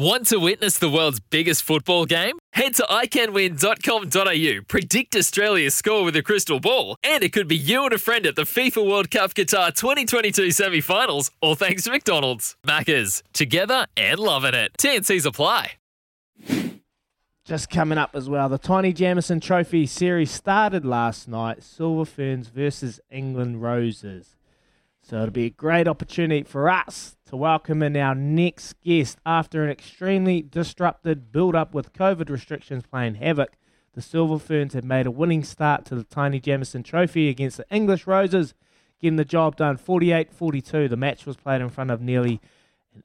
Want to witness the world's biggest football game? Head to iCanWin.com.au, predict Australia's score with a crystal ball, and it could be you and a friend at the FIFA World Cup Qatar 2022 semi finals, all thanks to McDonald's. Maccas, together and loving it. TNC's apply. Just coming up as well, the Taini Jamison Trophy series started last night. Silver Ferns versus England Roses. So it'll be a great opportunity for us to welcome in our next guest after an extremely disrupted build up with COVID restrictions playing havoc. The Silver Ferns have made a winning start to the Taini Jamison Trophy against the English Roses, getting the job done 48 42. The match was played in front of nearly,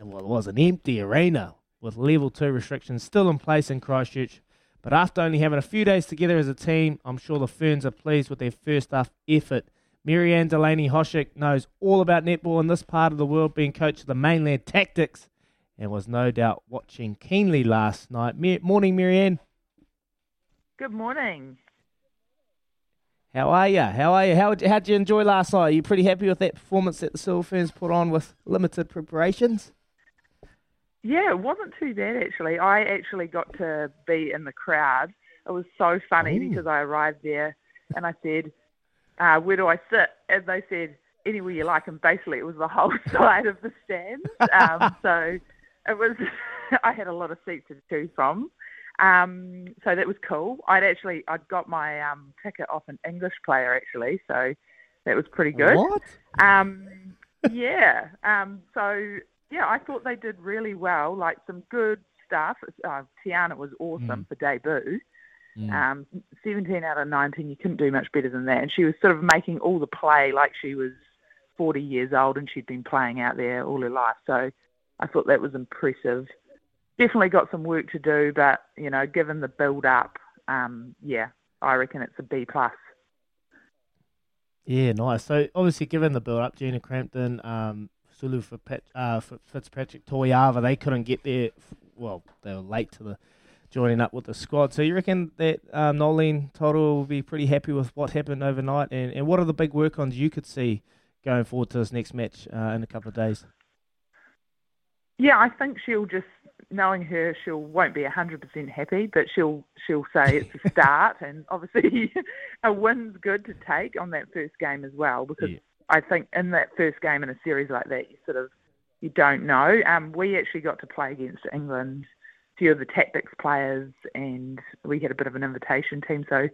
well, it was an empty arena with level 2 restrictions still in place in Christchurch. But after only having a few days together as a team, I'm sure the Ferns are pleased with their first half effort. Marianne Delaney Hoshek knows all about netball in this part of the world, being coach of the mainland Tactix, and was no doubt watching keenly last night. morning, Marianne. Good morning. How are you? How are you? How how did you enjoy last night? Are you pretty happy with that performance that the Silver Ferns put on with limited preparations? Yeah, it wasn't too bad actually. I actually got to be in the crowd. It was so funny Ooh. because I arrived there and I said, uh, where do I sit? And they said, anywhere you like. And basically, it was the whole side of the stands. Um, so it was, I had a lot of seats to choose from. Um, so that was cool. I'd actually, I'd got my um, ticket off an English player actually. So that was pretty good. What? Um, yeah. Um, so yeah, I thought they did really well. Like some good stuff. Uh, Tiana was awesome mm. for debut. Mm. Um, 17 out of 19, you couldn't do much better than that. And she was sort of making all the play like she was 40 years old and she'd been playing out there all her life. So I thought that was impressive. Definitely got some work to do, but, you know, given the build up, um, yeah, I reckon it's a B plus. Yeah, nice. So obviously, given the build up, Gina Crampton, um, Sulu for uh, Fitzpatrick, Toyava, they couldn't get there. Well, they were late to the joining up with the squad. So you reckon that um, Noeline Taurua will be pretty happy with what happened overnight? And, and what are the big work ons you could see going forward to this next match uh, in a couple of days? Yeah, I think she'll just knowing her, she won't be hundred percent happy, but she'll she'll say it's a start, and obviously a win's good to take on that first game as well because yeah. I think in that first game in a series like that, you sort of you don't know. Um, we actually got to play against England few of the Tactix players, and we had a bit of an invitation team, so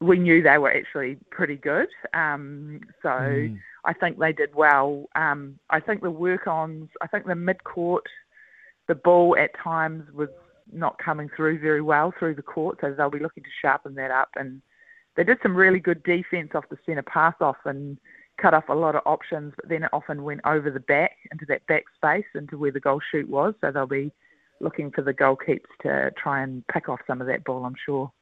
we knew they were actually pretty good. Um, so mm. I think they did well. Um, I think the work ons, I think the mid court, the ball at times was not coming through very well through the court, so they'll be looking to sharpen that up. And they did some really good defence off the centre pass off and cut off a lot of options, but then it often went over the back into that back space into where the goal shoot was. So they'll be looking for the goalkeepers to try and pick off some of that ball, I'm sure.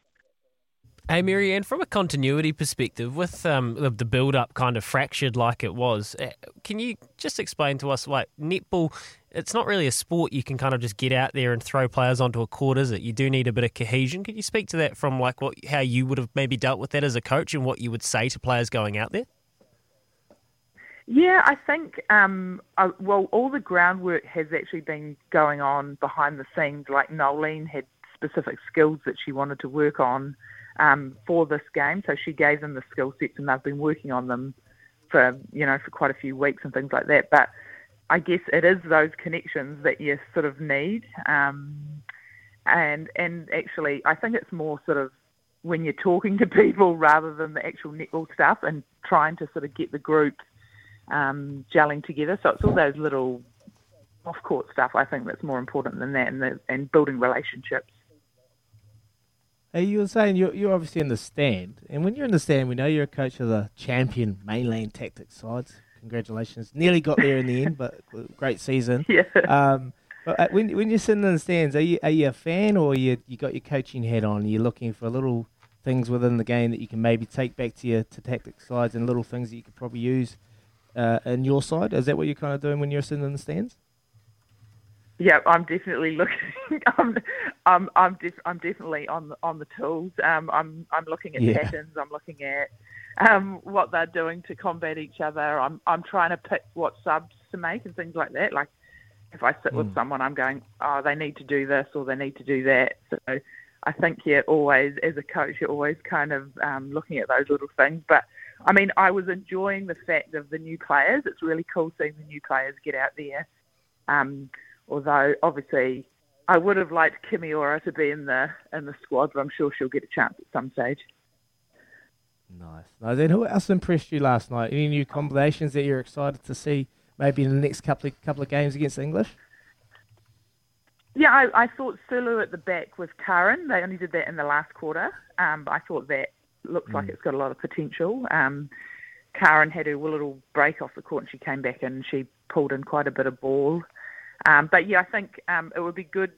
Hey, Marianne, from a continuity perspective, with um, the, build up kind of fractured like it was, eh, can you just explain to us, like, netball, it's not really a sport you can kind of just get out there and throw players onto a court, is it? You do need a bit of cohesion. Can you speak to that from, like, what how you would have maybe dealt with that as a coach and what you would say to players going out there? Yeah, I think, um, uh, well, all the groundwork has actually been going on behind the scenes. Like Noeline had specific skills that she wanted to work on um, for this game, so she gave them the skill sets, and they've been working on them for you know for quite a few weeks and things like that. But I guess it is those connections that you sort of need, um, and and actually, I think it's more sort of when you're talking to people rather than the actual netball stuff and trying to sort of get the group um, gelling together. So it's all those little off-court stuff. I think that's more important than that, and, the, and building relationships. Hey, you were saying you're, you're obviously in the stand, and when you're in the stand, we know you're a coach of the champion mainland Tactix sides. Congratulations, nearly got there in the end, but great season. Yeah. Um, but uh, when when you're sitting in the stands, are you are you a fan or you you got your coaching hat on? You're looking for little things within the game that you can maybe take back to your to Tactix sides and little things that you could probably use uh, in your side? Is that what you're kind of doing when you're sitting in the stands? Yeah, I'm definitely looking. I'm, I'm, I'm, def- I'm definitely on the, on the tools. Um, I'm, I'm looking at yeah. patterns. I'm looking at um, what they're doing to combat each other. I'm, I'm trying to pick what subs to make and things like that. Like if I sit mm. with hmm. someone, I'm going, oh, they need to do this or they need to do that. So I think you're always as a coach, you're always kind of um, looking at those little things. But I mean, I was enjoying the fact of the new players. It's really cool seeing the new players get out there. Um, although obviously, I would have liked Kimiora to be in the in the squad, but I'm sure she'll get a chance at some stage. Nice. Now then, who else impressed you last night? Any new combinations that you're excited to see, maybe in the next couple of, couple of games against English? Yeah, I, I thought Sulu at the back with Karin. They only did that in the last quarter. Um, I thought that looks mm. like it's got a lot of potential. Um, Karin had her little break off the court and she came back and she pulled in quite a bit of ball. Um, but yeah, I think um, it would be good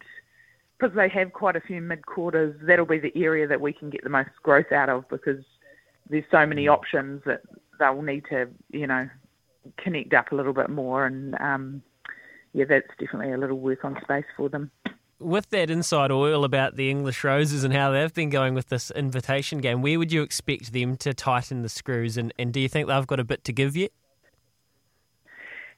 because they have quite a few mid quarters. That'll be the area that we can get the most growth out of because there's so many mm. options that they'll need to, you know, connect up a little bit more. And um, yeah, that's definitely a little work on space for them with that inside oil about the English Roses and how they've been going with this invitation game, where would you expect them to tighten the screws? And, and do you think they've got a bit to give yet?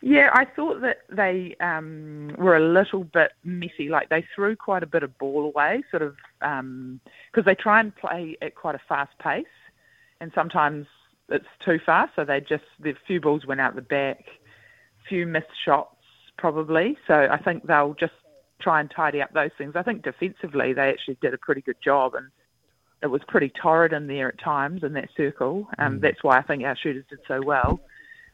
Yeah, I thought that they um, were a little bit messy. Like they threw quite a bit of ball away, sort of, because um, they try and play at quite a fast pace, and sometimes it's too fast. So they just the few balls went out the back, few missed shots probably. So I think they'll just try and tidy up those things. I think defensively they actually did a pretty good job, and it was pretty torrid in there at times in that circle. Um, mm. That's why I think our shooters did so well.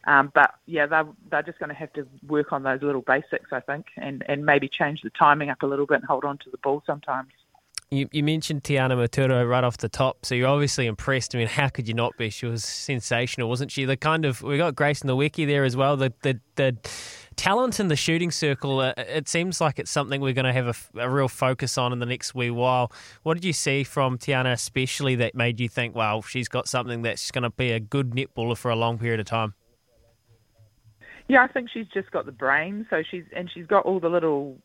Um, but yeah, they're, they're just going to have to work on those little basics, I think, and, and maybe change the timing up a little bit and hold on to the ball sometimes. You, you mentioned Tiana Metuarau right off the top, so you're obviously impressed. I mean, how could you not be? She was sensational, wasn't she? The kind of we got Grace Nweke there as well. The the the talent in the shooting circle. Uh, it seems like it's something we're going to have a, a, real focus on in the next wee while. What did you see from Tiana, especially that made you think, "Wow, she's got something that's going to be a good netballer for a long period of time"? Yeah, I think she's just got the brain. So she's and she's got all the little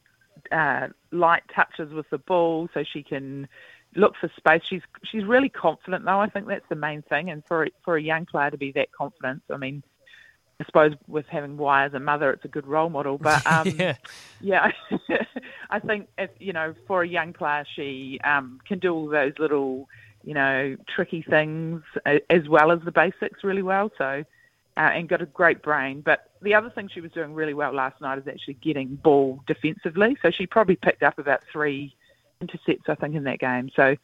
uh, light touches with the ball, so she can look for space. She's she's really confident, though. I think that's the main thing. And for for a young player to be that confident, I mean, I suppose with having Y as a mother, it's a good role model. But um, yeah, yeah, I think if you know, for a young player, she um, can do all those little, you know, tricky things as well as the basics really well. So uh, and got a great brain. But the other thing she was doing really well last night is actually getting ball defensively. So she probably picked up about three intercepts, I think, in that game. So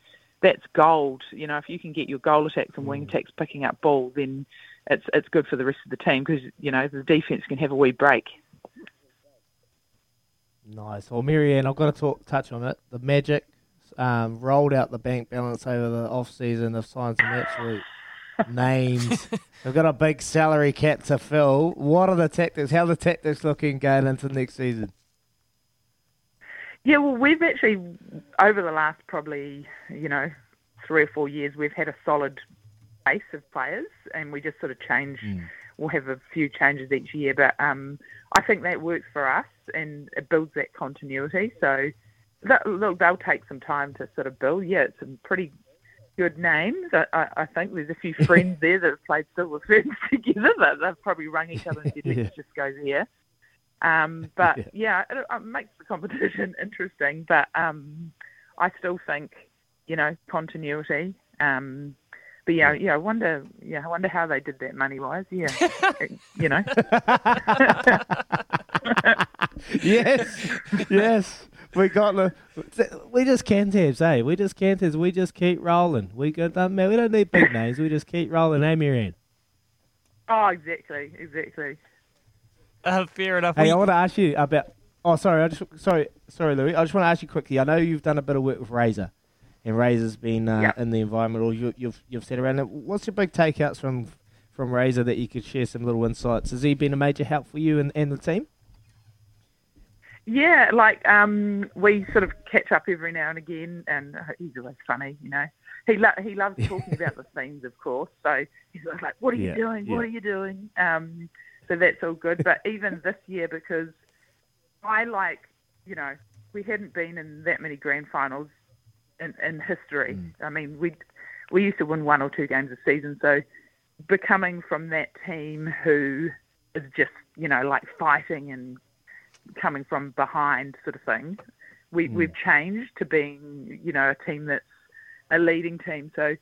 that's gold. You know, if you can get your goal attacks and wing mm. attacks picking up ball, then it's it's good for the rest of the team because you know the defense can have a wee break. Nice. Well, Marianne, I've got to talk touch on it. The Magic um, rolled out the bank balance over the off season. They've signed some absolute names. They've got a big salary cap to fill. What are the Tactix? How are the Tactix looking going into next season? Yeah, well, we've actually over the last probably you know three or four years, we've had a solid base of players, and we just sort of change. Mm. We'll have a few changes each year, but um, I think that works for us, and it builds that continuity. So, that, look, they'll take some time to sort of build. Yeah, it's a pretty good names. I, I, I think there's a few friends there that have played Silver Ferns together that they've probably rung each other and said, let's Yeah. just go there. Um, but Yeah. yeah, it, it makes the competition interesting. But um, I still think, you know, continuity. Um, but yeah, yeah, I wonder, yeah, I wonder how they did that money wise. Yeah, you know, yes, yes. We got the. We just can't have, eh? We just can't have. We just keep rolling. We got that man. We don't need big names. We just keep rolling. Hey, Marianne. oh, exactly, exactly. Uh, fair enough. Hey, We- I want to ask you about. Oh, sorry. I just sorry, sorry, Louis. I just want to ask you quickly. I know you've done a bit of work with Razor, and Razor's been uh, Yeah. in the environment, or you, you've you've said around it. What's your big takeouts from from Razor that you could share some little insights? Has he been a major help for you and, and the team? Yeah, like um, we sort of catch up every now and again, and he's always funny, you know. He lo- he loves talking about the themes, of course. So he's always like, "What are Yeah, you doing? yeah. What are you doing?" Um, so that's all good. But even this year, because I like, you know, we hadn't been in that many grand finals in, in history. I mean, we we used to win one or two games a season, so becoming from that team who is just, you know, like fighting and coming from behind sort of thing. We, We've changed to being, you know, a team that's a leading team. So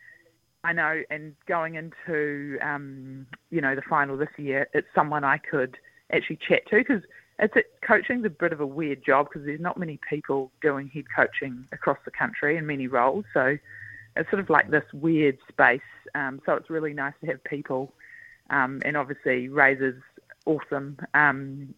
I know, and going into, um, you know, the final this year, it's someone I could actually chat to because it's a, coaching's a bit of a weird job because there's not many people doing head coaching across the country in many roles. So it's sort of like this weird space. Um, so it's really nice to have people, um, and obviously Razor's awesome. Um,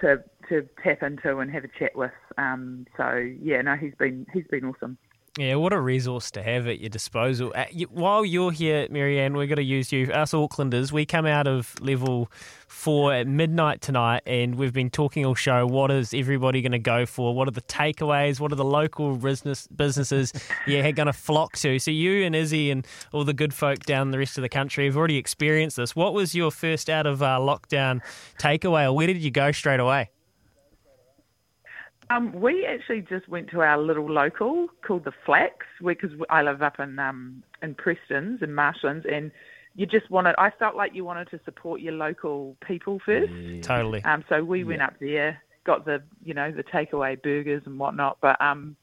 to to tap into and have a chat with. Um, so yeah, no, he's been he's been awesome. Yeah, what a resource to have at your disposal. Uh, while you're here, Marianne, we're going to use you. Us Aucklanders, we come out of level four at midnight tonight, and we've been talking all show. What is everybody going to go for? What are the takeaways? What are the local business businesses yeah going to flock to? So you and Izzy and all the good folk down the rest of the country have already experienced this. What was your first out of uh, lockdown takeaway, or where did you go straight away? Um, we actually just went to our little local called the Flax, because I live up in um, in Preston's and Marshlands, and you just wanted. I felt like you wanted to support your local people first. Totally. Um, so we went up there, got the you know the takeaway burgers and whatnot. But um,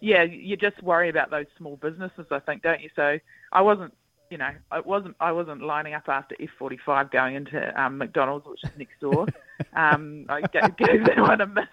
yeah, you just worry about those small businesses, I think, don't you? So I wasn't, you know, I wasn't I wasn't lining up after F45 going into um, McDonald's, which is next door. um, I gave, gave that one a miss.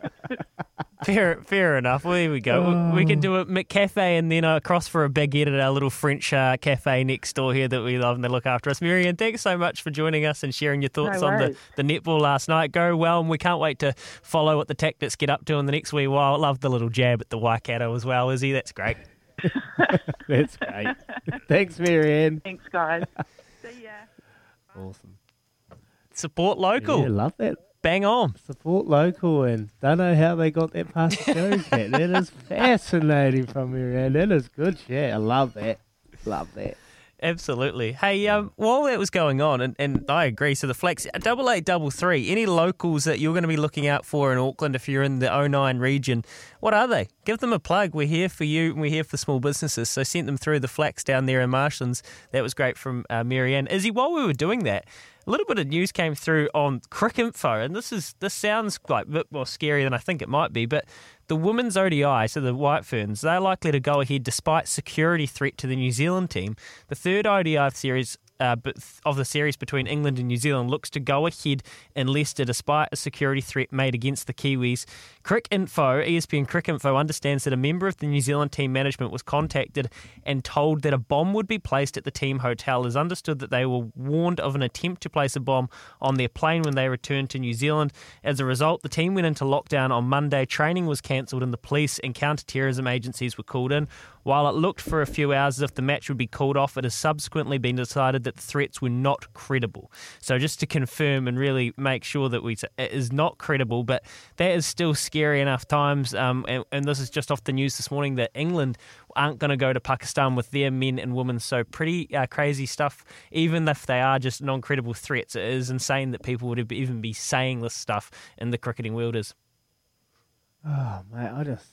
Fair, fair enough. Well, there we go. We- We can do a McCafe and then uh, across for a baguette at our little French uh, cafe next door here that we love and they look after us. Marianne, thanks so much for joining us and sharing your thoughts No on the, the netball last night. Go well, and we can't wait to follow what the Tactix get up to in the next wee while. Love the little jab at the Waikato as well, Izzy. That's great. That's great. Thanks, Marianne. Thanks, guys. See ya. Awesome. Support local. Yeah, love that. Bang on. Support local and don't know how they got that past the show cat. That is fascinating from Marianne. That is good shit. I love that. Love that. Absolutely. Hey, um, while that was going on, and, and I agree, so the flex double eight double three. Any locals that you're going to be looking out for in Auckland if you're in the 09 region? What are they? Give them a plug. We're here for you, and we're here for small businesses. So sent them through the Flax down there in Marshlands. That was great from uh, Marianne. Izzy, while we were doing that, a little bit of news came through on Cricinfo, and this is this sounds like a bit more scary than I think it might be, but the women's ODI, so the White Ferns, they're likely to go ahead despite security threat to the New Zealand team. The third ODI series uh, of the series between England and New Zealand looks to go ahead in Leicester despite a security threat made against the Kiwis. Cricinfo, ESPN Cricinfo, understands that a member of the New Zealand team management was contacted and told that a bomb would be placed at the team hotel. It is understood that they were warned of an attempt to place a bomb on their plane when they returned to New Zealand. As a result, the team went into lockdown on Monday. Training was cancelled and the police and counter-terrorism agencies were called in. While it looked for a few hours as if the match would be called off, it has subsequently been decided that threats were not credible. So just to confirm and really make sure that we it is not credible, but that is still scary enough times. Um, and, and this is just off the news this morning that England aren't going to go to Pakistan with their men and women. So pretty uh, crazy stuff. Even if they are just non-credible threats, it is insane that people would even be saying this stuff in the cricketing world. Is Oh, mate, I just,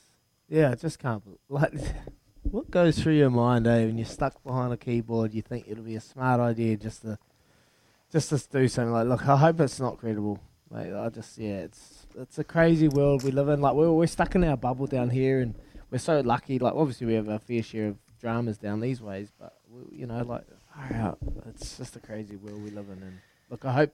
yeah, I just can't, like, what goes through your mind, eh? When you're stuck behind a keyboard, you think it'll be a smart idea just to just to do something like. Look, I hope it's not credible, mate. I just yeah, it's it's a crazy world we live in. Like we're we're stuck in our bubble down here, and we're so lucky. Like obviously we have our fair share of dramas down these ways, but we, you know, like it's just a crazy world we live in. And look, I hope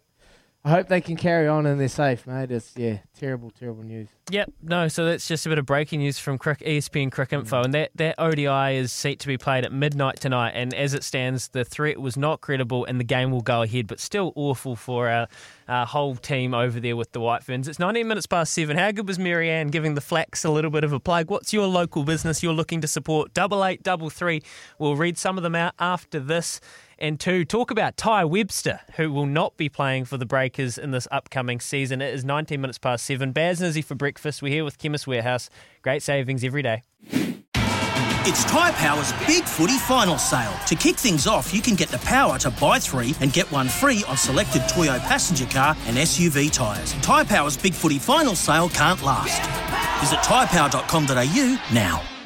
I hope they can carry on and they're safe, mate. It's yeah, terrible, terrible news. Yep, no, so that's just a bit of breaking news from Crick, ESPN Cricinfo, mm. and that, that ODI is set to be played at midnight tonight. And as it stands, the threat was not credible, and the game will go ahead, but still awful for our, our whole team over there with the White Ferns. It's 19 minutes past seven. How good was Marianne giving the Flax a little bit of a plug? What's your local business you're looking to support? Double eight, double three. We'll read some of them out after this and two, talk about Ty Webster, who will not be playing for the Breakers in this upcoming season. It is 19 minutes past seven. Baz for breakfast. We're here with Chemist Warehouse. Great savings every day. It's Tyre Power's Big Footy Final Sale. To kick things off, you can get the power to buy three and get one free on selected Toyo passenger car and SUV tyres. Tyre Power's Big Footy Final Sale can't last. Visit tyrepower.com.au now.